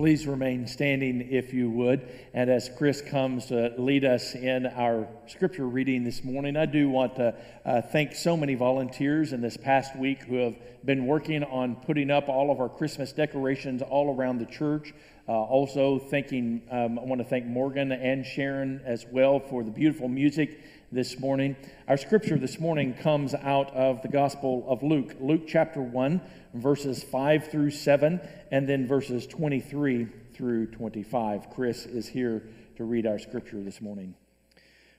Please remain standing if you would. And as Chris comes to lead us in our scripture reading this morning, I do want to uh, thank so many volunteers in this past week who have been working on putting up all of our Christmas decorations all around the church. Uh, also, thanking, um, I want to thank Morgan and Sharon as well for the beautiful music this morning. Our scripture this morning comes out of the Gospel of Luke, Luke chapter 1, verses 5 through 7, and then verses 23 through 25. Chris is here to read our scripture this morning.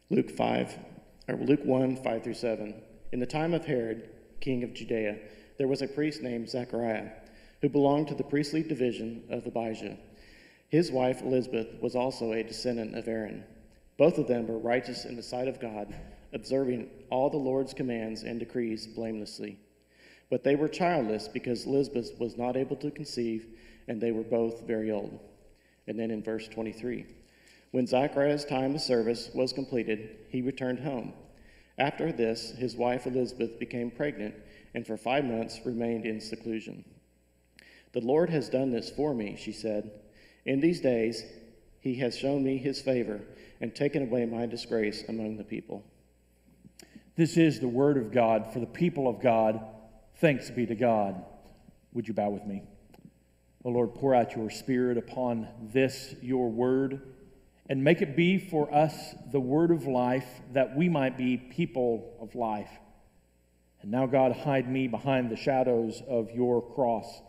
Luke 5, or Luke 1, 5 through 7. In the time of Herod, king of Judea, there was a priest named Zechariah, who belonged to the priestly division of Abijah. His wife Elizabeth was also a descendant of Aaron. Both of them were righteous in the sight of God, observing all the Lord's commands and decrees blamelessly. But they were childless because Elizabeth was not able to conceive, and they were both very old. And then in verse 23, when Zechariah's time of service was completed, he returned home. After this, his wife Elizabeth became pregnant, and for five months remained in seclusion. The Lord has done this for me, she said. In these days, he has shown me his favor and taken away my disgrace among the people. This is the word of God for the people of God. Thanks be to God. Would you bow with me? O oh Lord, pour out your spirit upon this, your word, and make it be for us the word of life that we might be people of life. And now, God, hide me behind the shadows of your cross,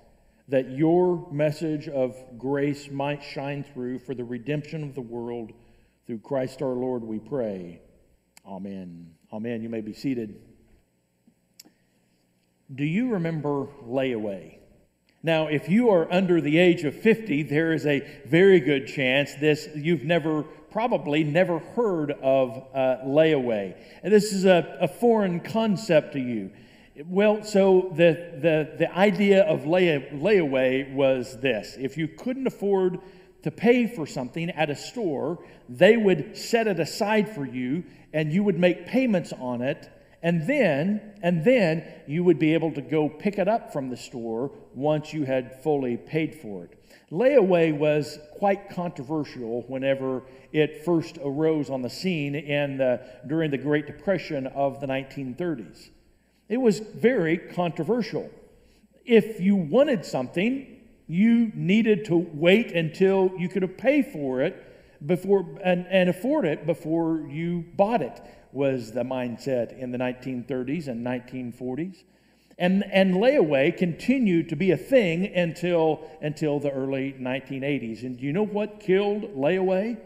that your message of grace might shine through for the redemption of the world through Christ our Lord, we pray. Amen. Amen. You may be seated. Do you remember layaway? Now, if you are under the age of 50, there is a very good chance this you've never probably never heard of uh, layaway. And this is a, a foreign concept to you. Well, so the, the, the idea of lay, layaway was this if you couldn't afford to pay for something at a store, they would set it aside for you and you would make payments on it and then and then you would be able to go pick it up from the store once you had fully paid for it. Layaway was quite controversial whenever it first arose on the scene in the, during the Great Depression of the 1930s. It was very controversial. If you wanted something, you needed to wait until you could pay for it before and, and afford it before you bought it was the mindset in the 1930s and 1940s and, and layaway continued to be a thing until, until the early 1980s and do you know what killed layaway?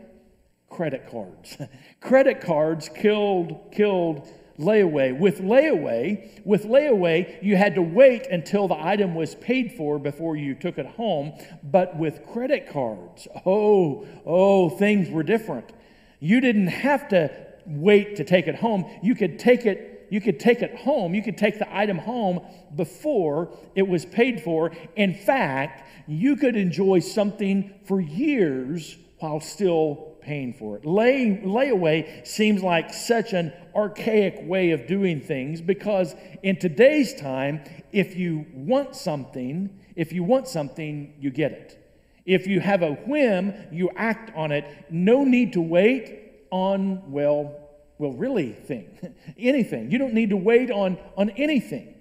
Credit cards. Credit cards killed killed layaway. With layaway, with layaway, you had to wait until the item was paid for before you took it home. But with credit cards, oh, oh, things were different. You didn't have to wait to take it home. You could take it you could take it home. You could take the item home before it was paid for. In fact, you could enjoy something for years while still paying for it. Lay, layaway seems like such an archaic way of doing things because in today's time, if you want something, if you want something, you get it. If you have a whim, you act on it. No need to wait on, well, well, really thing, anything. You don't need to wait on, on anything.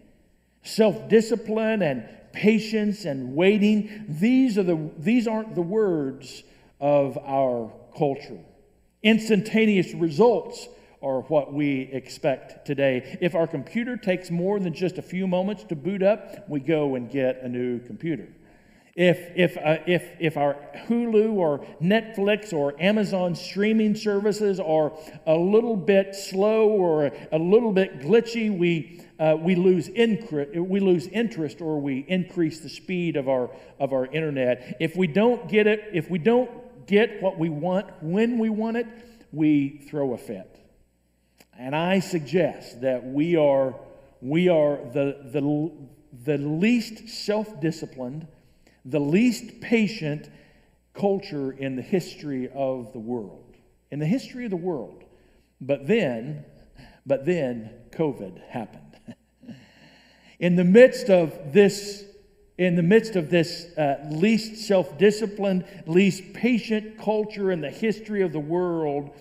Self-discipline and patience and waiting, these, are the, these aren't the words of our culture. Instantaneous results are what we expect today. If our computer takes more than just a few moments to boot up, we go and get a new computer. If, if, uh, if, if our Hulu or Netflix or Amazon streaming services are a little bit slow or a little bit glitchy, we, uh, we, lose incre- we lose interest or we increase the speed of our, of our internet. If we don't get it, if we don't get what we want when we want it, we throw a fit. And I suggest that we are, we are the, the, the least self disciplined, the least patient culture in the history of the world. In the history of the world. But then, but then COVID happened. in the midst of this in the midst of this uh, least self disciplined, least patient culture in the history of the world,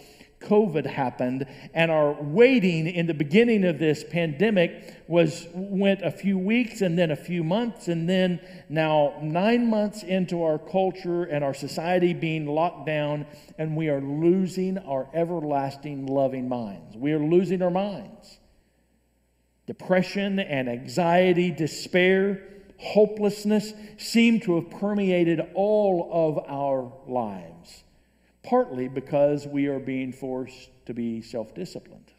COVID happened, and our waiting in the beginning of this pandemic was went a few weeks and then a few months, and then now nine months into our culture and our society being locked down, and we are losing our everlasting loving minds. We are losing our minds. Depression and anxiety, despair, hopelessness seem to have permeated all of our lives partly because we are being forced to be self disciplined,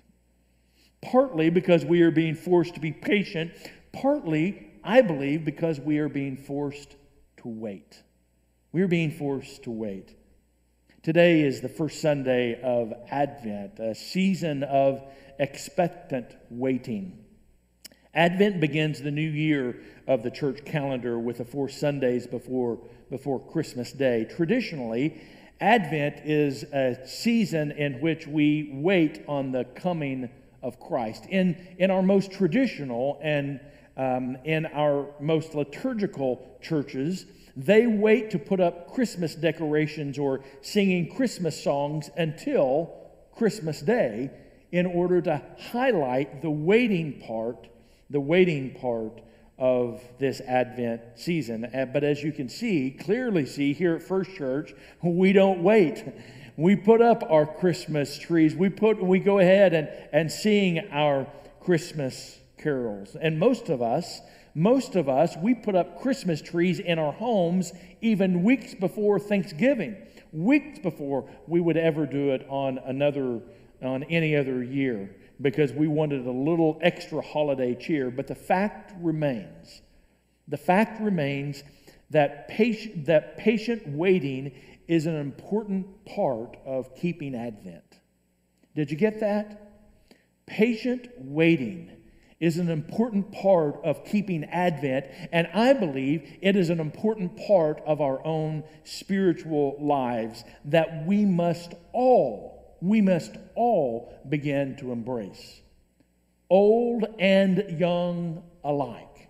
partly because we are being forced to be patient, partly, I believe, because we are being forced to wait. We're being forced to wait. Today is the first Sunday of Advent, a season of expectant waiting. Advent begins the new year of the church calendar with the four Sundays before, before Christmas Day. Traditionally, Advent is a season in which we wait on the coming of Christ. In, in our most traditional and um, in our most liturgical churches, they wait to put up Christmas decorations or singing Christmas songs until Christmas Day in order to highlight the waiting part, the waiting part of this Advent season. Uh, but as you can see, clearly see here at First Church, we don't wait. We put up our Christmas trees. We put we go ahead and, and sing our Christmas carols. And most of us, most of us, we put up Christmas trees in our homes even weeks before Thanksgiving, weeks before we would ever do it on another on any other year because we wanted a little extra holiday cheer. But the fact remains the fact remains that patient, that patient waiting is an important part of keeping Advent. Did you get that? Patient waiting is an important part of keeping Advent, and I believe it is an important part of our own spiritual lives that we must all we must all begin to embrace, old and young alike.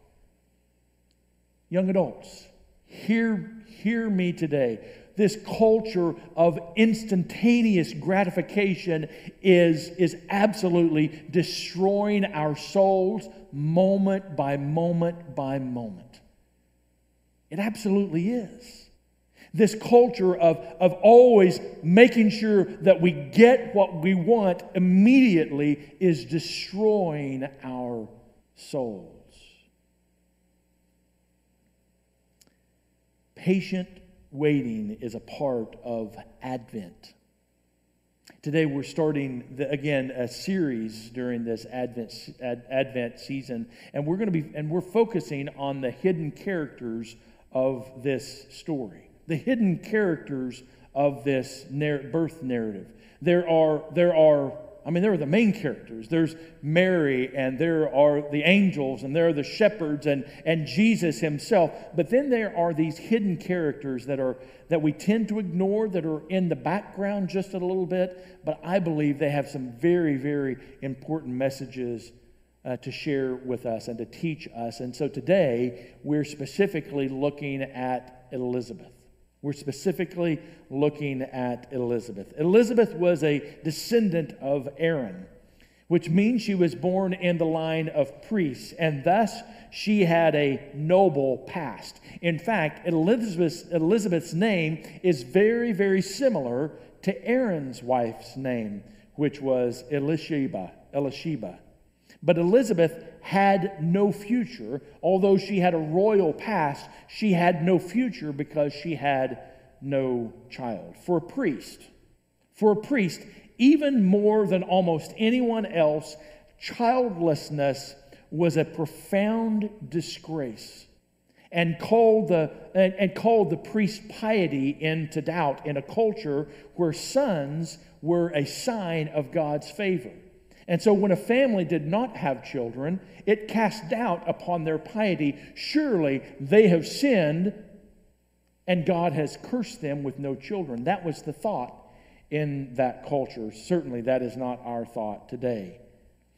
Young adults, hear, hear me today. This culture of instantaneous gratification is, is absolutely destroying our souls moment by moment by moment. It absolutely is this culture of, of always making sure that we get what we want immediately is destroying our souls. Patient waiting is a part of Advent. Today we're starting the, again a series during this Advent ad, Advent season, and we're going to be and we're focusing on the hidden characters of this story the hidden characters of this birth narrative. There are, there are, I mean, there are the main characters. There's Mary, and there are the angels, and there are the shepherds, and, and Jesus himself. But then there are these hidden characters that are that we tend to ignore, that are in the background just a little bit. But I believe they have some very, very important messages uh, to share with us and to teach us. And so today we're specifically looking at Elizabeth. We're specifically looking at Elizabeth. Elizabeth was a descendant of Aaron, which means she was born in the line of priests, and thus she had a noble past. In fact, Elizabeth's, Elizabeth's name is very, very similar to Aaron's wife's name, which was Elisheba. Elisheba. But Elizabeth had no future. Although she had a royal past, she had no future because she had no child. For a priest, for a priest, even more than almost anyone else, childlessness was a profound disgrace and called the, and, and called the priest's piety into doubt in a culture where sons were a sign of God's favor. And so when a family did not have children, it cast doubt upon their piety. Surely they have sinned and God has cursed them with no children. That was the thought in that culture. Certainly that is not our thought today.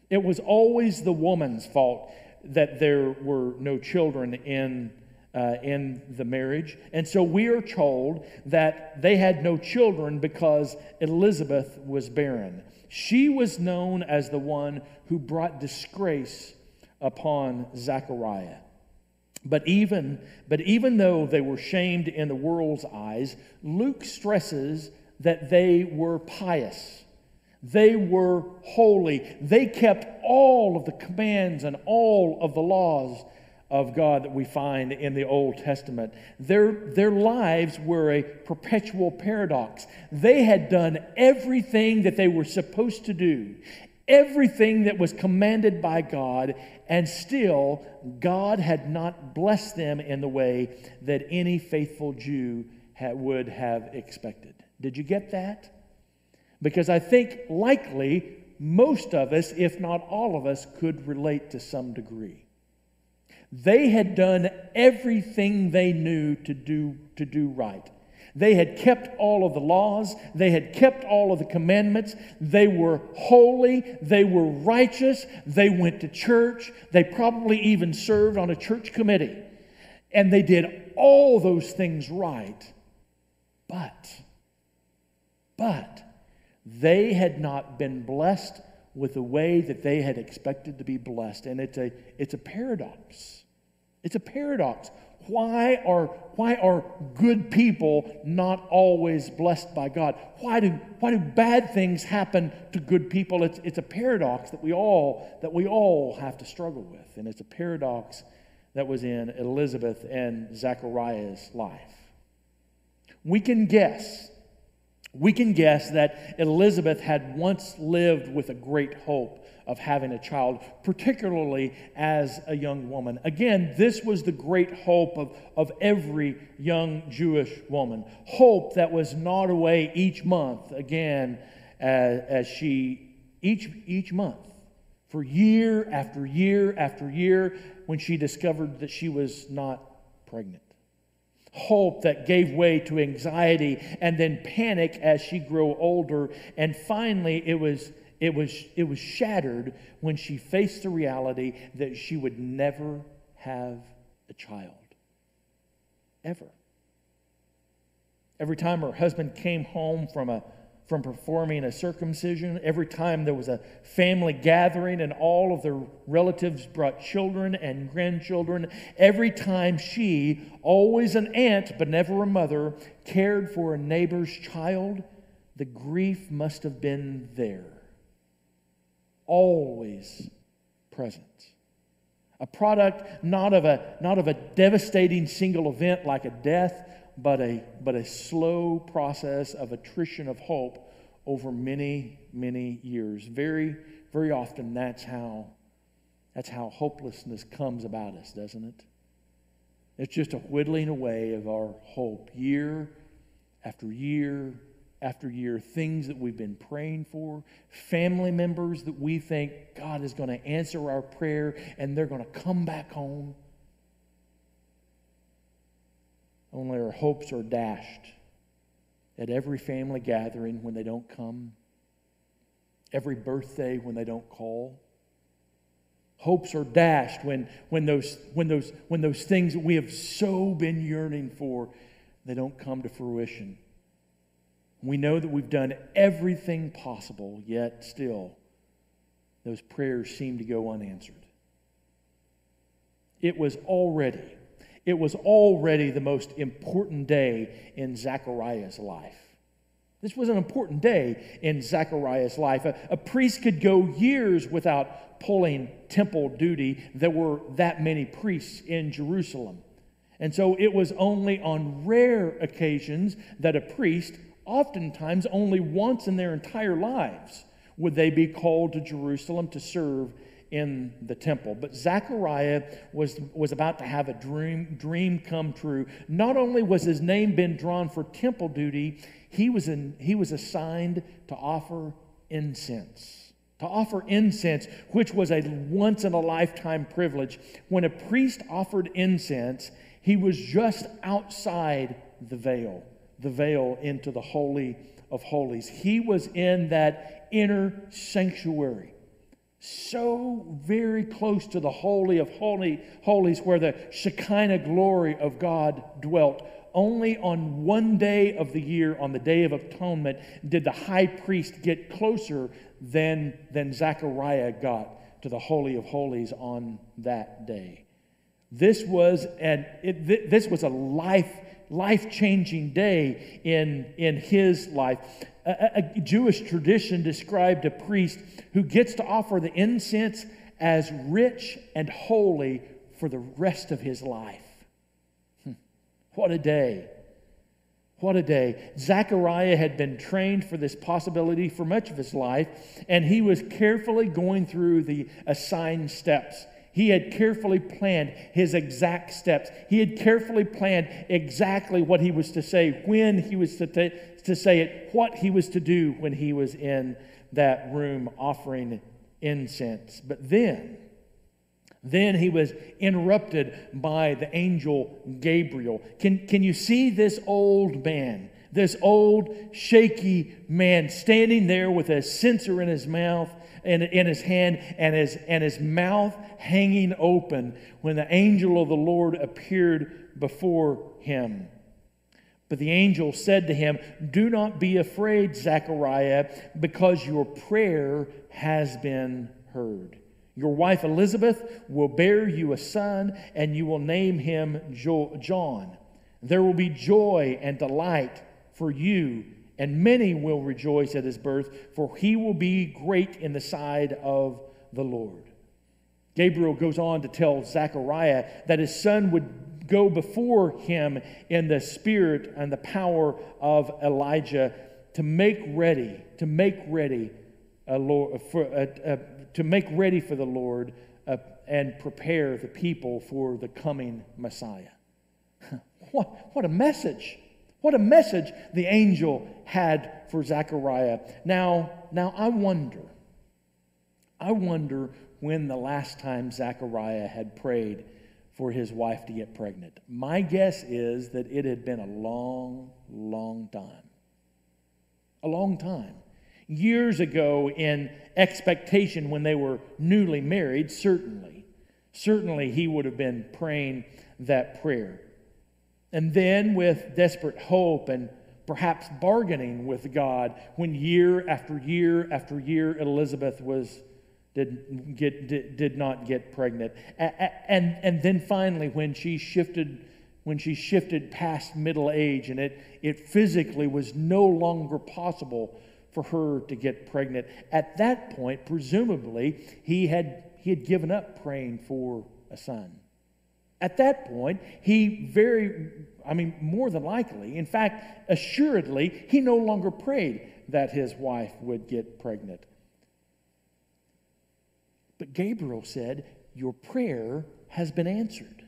It was always the woman's fault that there were no children in uh, in the marriage. And so we are told that they had no children because Elizabeth was barren. She was known as the one who brought disgrace upon Zechariah. But even, but even though they were shamed in the world's eyes, Luke stresses that they were pious. They were holy. They kept all of the commands and all of the laws of God that we find in the Old Testament. Their, their lives were a perpetual paradox. They had done everything that they were supposed to do, everything that was commanded by God, and still God had not blessed them in the way that any faithful Jew would have expected. Did you get that? Because I think likely most of us, if not all of us, could relate to some degree. They had done everything they knew to do, to do right. They had kept all of the laws. They had kept all of the commandments. They were holy. They were righteous. They went to church. They probably even served on a church committee. And they did all those things right. But, but, they had not been blessed with the way that they had expected to be blessed. And it's a, it's a paradox. It's a paradox. Why are, why are good people not always blessed by God? Why do, why do bad things happen to good people? It's, it's a paradox that we, all, that we all have to struggle with. And it's a paradox that was in Elizabeth and Zechariah's life. We can guess we can guess that Elizabeth had once lived with a great hope of having a child, particularly as a young woman. Again, this was the great hope of, of every young Jewish woman. Hope that was gnawed away each month, again, as, as she, each, each month, for year after year after year, when she discovered that she was not pregnant hope that gave way to anxiety and then panic as she grew older. And finally it was it was it was shattered when she faced the reality that she would never have a child. Ever. Every time her husband came home from a from performing a circumcision. Every time there was a family gathering and all of the relatives brought children and grandchildren, every time she, always an aunt but never a mother, cared for a neighbor's child, the grief must have been there. Always present. A product not of a, not of a devastating single event like a death, but a, but a slow process of attrition of hope over many, many years. Very, very often that's how, that's how hopelessness comes about us, doesn't it? It's just a whittling away of our hope year after year after year. Things that we've been praying for, family members that we think God is going to answer our prayer and they're going to come back home. Only our hopes are dashed at every family gathering when they don't come, every birthday when they don't call. Hopes are dashed when, when, those, when, those, when those things that we have so been yearning for, they don't come to fruition. We know that we've done everything possible, yet still, those prayers seem to go unanswered. It was already it was already the most important day in Zechariah's life. This was an important day in Zechariah's life. A, a, priest could go years without pulling temple duty. There were that many priests in Jerusalem. And so it was only on rare occasions that a priest, oftentimes only once in their entire lives, would they be called to Jerusalem to serve in the temple. But Zechariah was, was about to have a dream, dream come true. Not only was his name been drawn for temple duty, he was, in, he was assigned to offer incense. To offer incense, which was a once in a lifetime privilege. When a priest offered incense, he was just outside the veil, the veil into the Holy of Holies. He was in that inner sanctuary so very close to the Holy of Holy, Holies where the Shekinah glory of God dwelt. Only on one day of the year, on the Day of Atonement, did the high priest get closer than, than Zechariah got to the Holy of Holies on that day. This was, an, it, this was a life life changing day in, in his life. A, a, Jewish tradition described a priest who gets to offer the incense as rich and holy for the rest of his life. Hmm. What a day. What a day. Zechariah had been trained for this possibility for much of his life, and he was carefully going through the assigned steps. He had carefully planned his exact steps. He had carefully planned exactly what he was to say, when he was to, t- to say it, what he was to do when he was in that room offering incense. But then, then he was interrupted by the angel Gabriel. Can, can you see this old man? This old, shaky man standing there with a censer in his mouth in, in his hand and his, and his mouth hanging open when the angel of the Lord appeared before him. But the angel said to him, Do not be afraid, Zechariah, because your prayer has been heard. Your wife Elizabeth will bear you a son, and you will name him John. There will be joy and delight for you and many will rejoice at his birth, for he will be great in the sight of the Lord. Gabriel goes on to tell Zechariah that his son would go before him in the spirit and the power of Elijah to make ready, to make ready, a Lord, uh, for, uh, uh, to make ready for the Lord uh, and prepare the people for the coming Messiah. what, what a message! What a message the angel had for Zechariah. Now, now I wonder, I wonder when the last time Zechariah had prayed for his wife to get pregnant. My guess is that it had been a long, long time. A long time. Years ago, in expectation when they were newly married, certainly. Certainly, he would have been praying that prayer. And then, with desperate hope and perhaps bargaining with God, when year after year after year Elizabeth was did, get, did, did not get pregnant. And, and then finally, when she shifted when she shifted past middle age and it, it physically was no longer possible for her to get pregnant. At that point, presumably, he had, he had given up praying for a son. At that point, he very, I mean, more than likely, in fact, assuredly, he no longer prayed that his wife would get pregnant. But Gabriel said, Your prayer has been answered.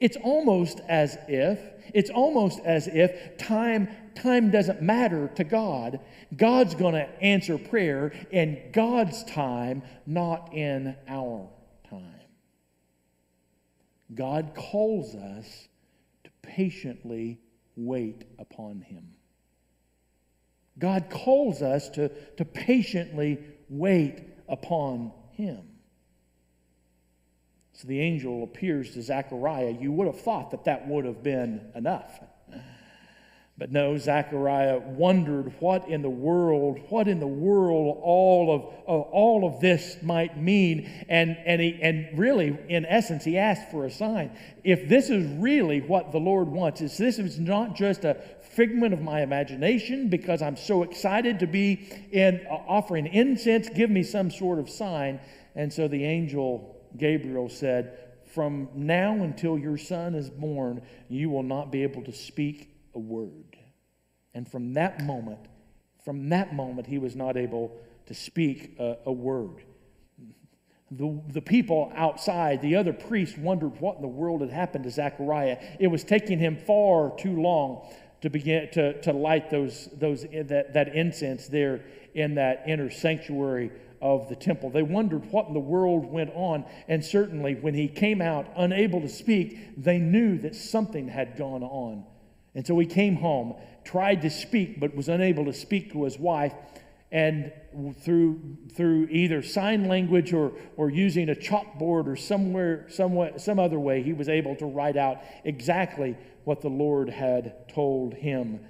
It's almost as if, it's almost as if time, time doesn't matter to God. God's going to answer prayer in God's time, not in our God calls us to patiently wait upon Him. God calls us to, to patiently wait upon Him. So the angel appears to Zechariah. You would have thought that that would have been enough. But no, Zechariah wondered what in the world, what in the world all of, of, all of this might mean. And, and, he, and really, in essence, he asked for a sign. If this is really what the Lord wants, if this is not just a figment of my imagination because I'm so excited to be in uh, offering incense, give me some sort of sign. And so the angel Gabriel said, From now until your son is born, you will not be able to speak a word. And from that moment, from that moment, he was not able to speak a, a word. The, the people outside, the other priests, wondered what in the world had happened to Zechariah. It was taking him far too long to begin to, to light those, those, that, that incense there in that inner sanctuary of the temple. They wondered what in the world went on. And certainly, when he came out unable to speak, they knew that something had gone on and so he came home, tried to speak, but was unable to speak to his wife. and through, through either sign language or, or using a chalkboard or somewhere, somewhat, some other way, he was able to write out exactly what the Lord had told him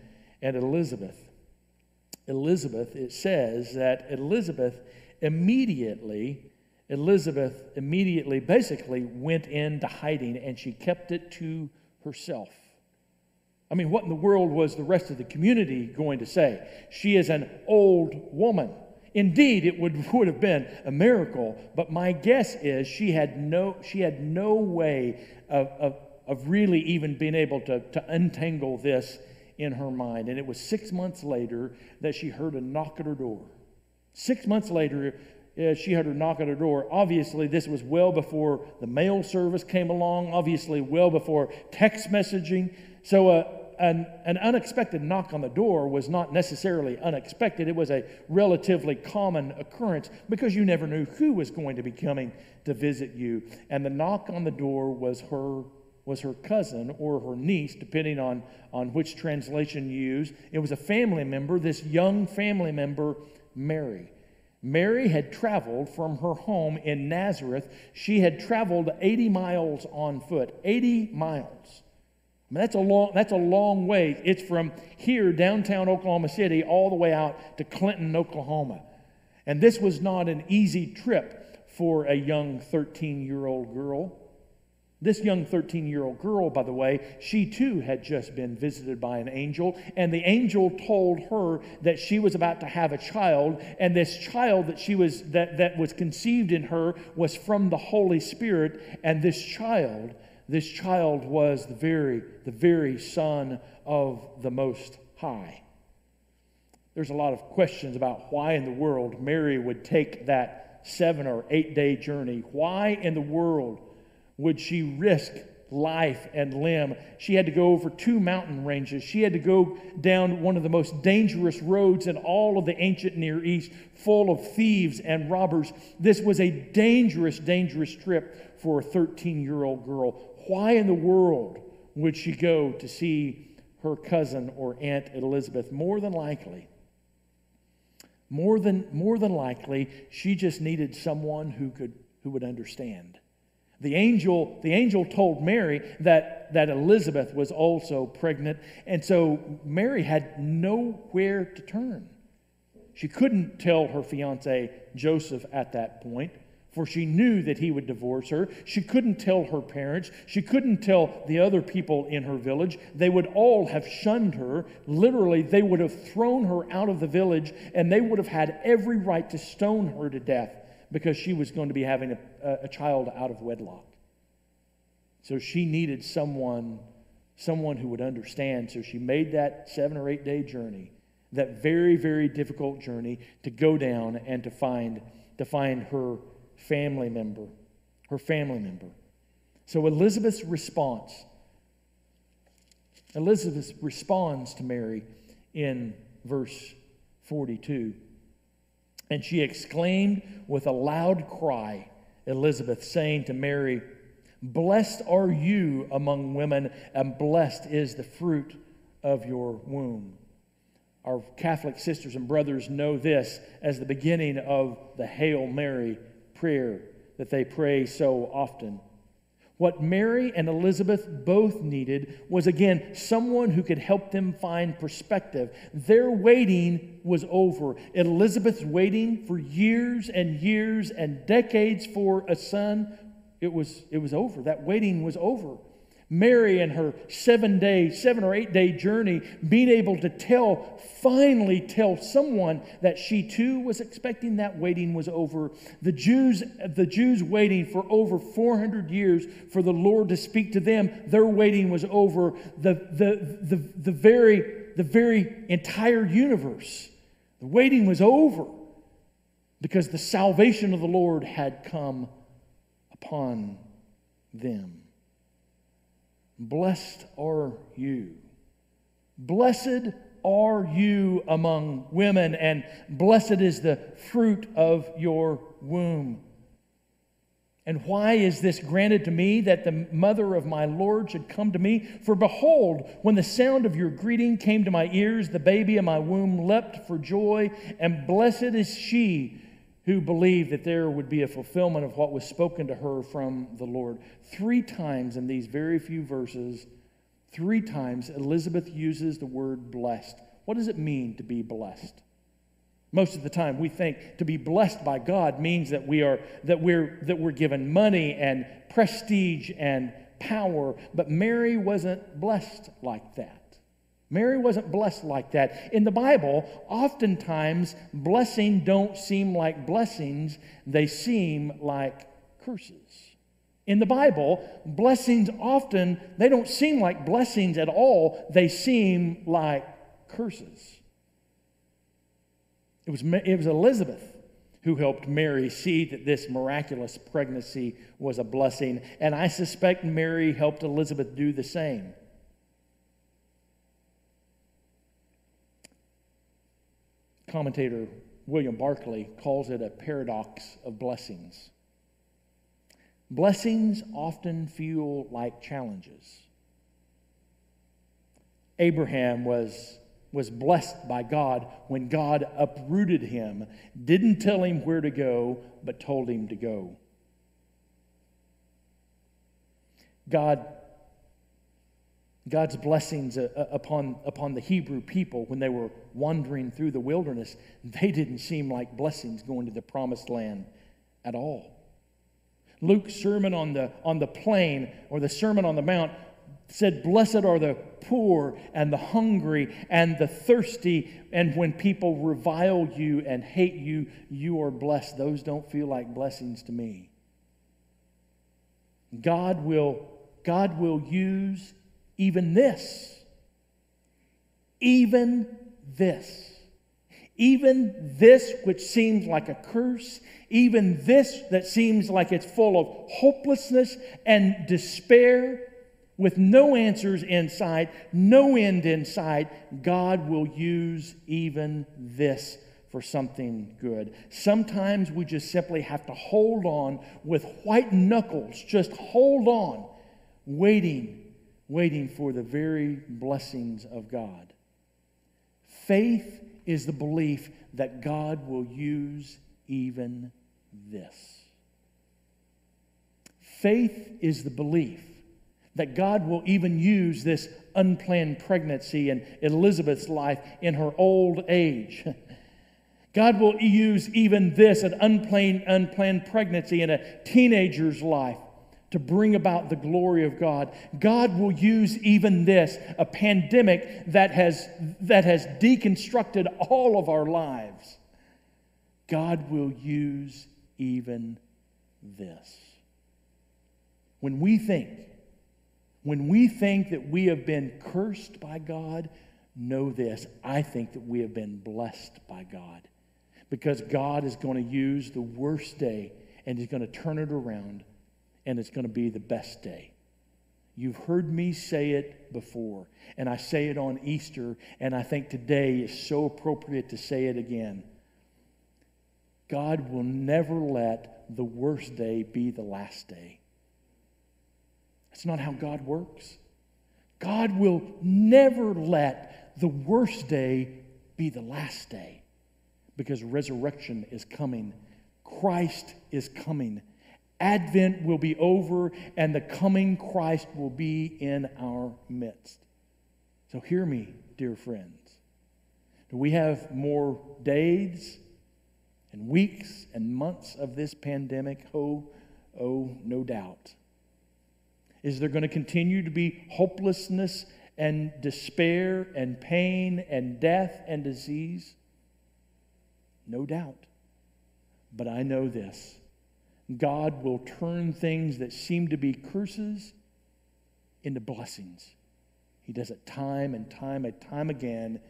and Elizabeth. Elizabeth, it says that Elizabeth immediately, Elizabeth immediately basically went into hiding and she kept it to herself. I mean, what in the world was the rest of the community going to say? She is an old woman. Indeed, it would, would have been a miracle, but my guess is she had no, she had no way of, of, of really even being able to, to untangle this in her mind. And it was six months later that she heard a knock at her door. Six months later, she heard a knock at her door. Obviously, this was well before the mail service came along, obviously, well before text messaging. So, uh, an, an unexpected knock on the door was not necessarily unexpected. It was a relatively common occurrence because you never knew who was going to be coming to visit you. And the knock on the door was her was her cousin or her niece, depending on, on which translation you use. It was a family member, this young family member, Mary. Mary had traveled from her home in Nazareth. She had traveled 80 miles on foot. 80 miles. Mean, that's a long, that's a long way. It's from here, downtown Oklahoma City, all the way out to Clinton, Oklahoma. And this was not an easy trip for a young 13 year old girl. This young 13 year old girl, by the way, she too had just been visited by an angel, and the angel told her that she was about to have a child, and this child that she was that, that was conceived in her was from the Holy Spirit, and this child this child was the very, the very Son of the Most High. There's a lot of questions about why in the world Mary would take that seven or eight day journey. Why in the world would she risk life and limb? She had to go over two mountain ranges. She had to go down one of the most dangerous roads in all of the ancient Near East, full of thieves and robbers. This was a dangerous, dangerous trip for a 13 year old girl. Why in the world would she go to see her cousin or Aunt Elizabeth? More than likely, more than, more than likely, she just needed someone who, could, who would understand. The angel, the angel told Mary that, that Elizabeth was also pregnant, and so Mary had nowhere to turn. She couldn't tell her fiance Joseph at that point for she knew that he would divorce her. She couldn't tell her parents. She couldn't tell the other people in her village. They would all have shunned her. Literally, they would have thrown her out of the village and they would have had every right to stone her to death because she was going to be having a, a child out of wedlock. So she needed someone, someone who would understand. So she made that seven or eight day journey, that very, very difficult journey to go down and to find, to find her family member, her family member. So Elizabeth's response, Elizabeth responds to Mary in verse 42. And she exclaimed with a loud cry, Elizabeth, saying to Mary, Blessed are you among women, and blessed is the fruit of your womb. Our Catholic sisters and brothers know this as the beginning of the Hail Mary prayer that they pray so often. What Mary and Elizabeth both needed was again someone who could help them find perspective. Their waiting was over. Elizabeth's waiting for years and years and decades for a son, it was, it was over. That waiting was over. Mary and her seven day, seven or eight day journey, being able to tell, finally tell someone that she too was expecting that waiting was over. The Jews, the Jews waiting for over 400 years for the Lord to speak to them, their waiting was over. The, the, the, the, very, the very entire universe, the waiting was over because the salvation of the Lord had come upon them. Blessed are you. Blessed are you among women, and blessed is the fruit of your womb. And why is this granted to me that the mother of my Lord should come to me? For behold, when the sound of your greeting came to my ears, the baby in my womb leapt for joy, and blessed is she who believed that there would be a fulfillment of what was spoken to her from the Lord. Three times in these very few verses, three times Elizabeth uses the word blessed. What does it mean to be blessed? Most of the time, we think to be blessed by God means that we are that we're that we're given money and prestige and power. But Mary wasn't blessed like that. Mary wasn't blessed like that. In the Bible, oftentimes blessing don't seem like blessings; they seem like curses. In the Bible, blessings often they don't seem like blessings at all; they seem like curses. It was, it was Elizabeth who helped Mary see that this miraculous pregnancy was a blessing. And I suspect Mary helped Elizabeth do the same. Commentator William Barclay calls it a paradox of blessings. Blessings often feel like challenges. Abraham was was blessed by God when God uprooted him, didn't tell him where to go, but told him to go. God God's blessings uh, uh, upon, upon the Hebrew people when they were wandering through the wilderness, they didn't seem like blessings going to the promised land at all. Luke's sermon on the, on the plain or the Sermon on the Mount said, Blessed are the poor and the hungry and the thirsty. And when people revile you and hate you, you are blessed. Those don't feel like blessings to me. God will, God will use even this. Even this. Even this, which seems like a curse, even this that seems like it's full of hopelessness and despair, with no answers in sight, no end in sight, God will use even this for something good. Sometimes we just simply have to hold on with white knuckles, just hold on, waiting, waiting for the very blessings of God. Faith is the belief that God will use even this. Faith is the belief that God will even use this unplanned pregnancy in Elizabeth's life in her old age. God will use even this, an unplanned, unplanned pregnancy in a teenager's life, to bring about the glory of God. God will use even this, a pandemic that has, that has deconstructed all of our lives. God will use even this. When we think when we think that we have been cursed by God, know this I think that we have been blessed by God because God is going to use the worst day and He's going to turn it around and it's going to be the best day. You've heard me say it before, and I say it on Easter, and I think today is so appropriate to say it again. God will never let the worst day be the last day. That's not how God works. God will never let the worst day be the last day because resurrection is coming. Christ is coming. Advent will be over, and the coming Christ will be in our midst. So, hear me, dear friends. Do we have more days and weeks and months of this pandemic? Oh, oh, no doubt. Is there going to continue to be hopelessness and despair and pain and death and disease? No doubt. But I know this God will turn things that seem to be curses into blessings. He does it time and time and time again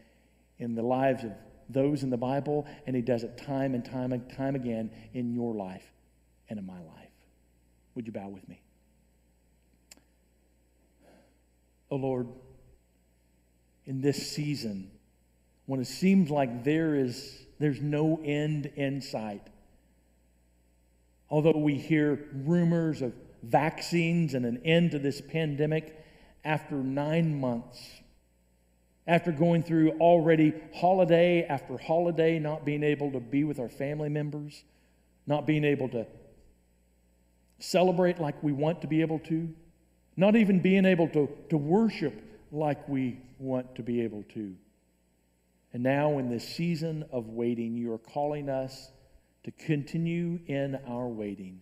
in the lives of those in the Bible, and He does it time and time and time again in your life and in my life. Would you bow with me? oh Lord, in this season, when it seems like there is there's no end in sight. Although we hear rumors of vaccines and an end to this pandemic, after nine months, after going through already holiday after holiday, not being able to be with our family members, not being able to celebrate like we want to be able to, not even being able to, to worship like we want to be able to. And now, in this season of waiting, you are calling us to continue in our waiting.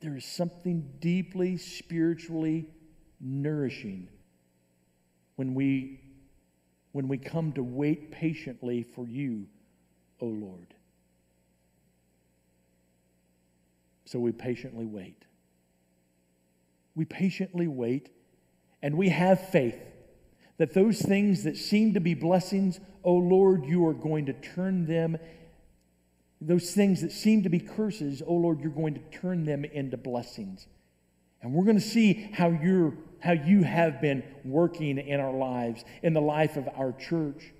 There is something deeply spiritually nourishing when we, when we come to wait patiently for you, O Lord. So we patiently wait. We patiently wait, and we have faith that those things that seem to be blessings, O Lord, you are going to turn them, those things that seem to be curses, O Lord, you're going to turn them into blessings. And we're going to see how you're how you have been working in our lives, in the life of our church,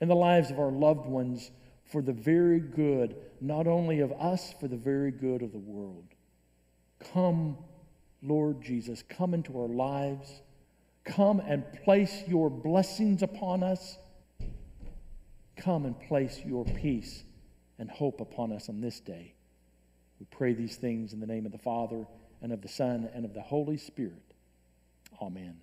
in the lives of our loved ones, for the very good, not only of us, for the very good of the world. Come, Lord Jesus, come into our lives. Come and place your blessings upon us. Come and place your peace and hope upon us on this day. We pray these things in the name of the Father, and of the Son, and of the Holy Spirit. Amen.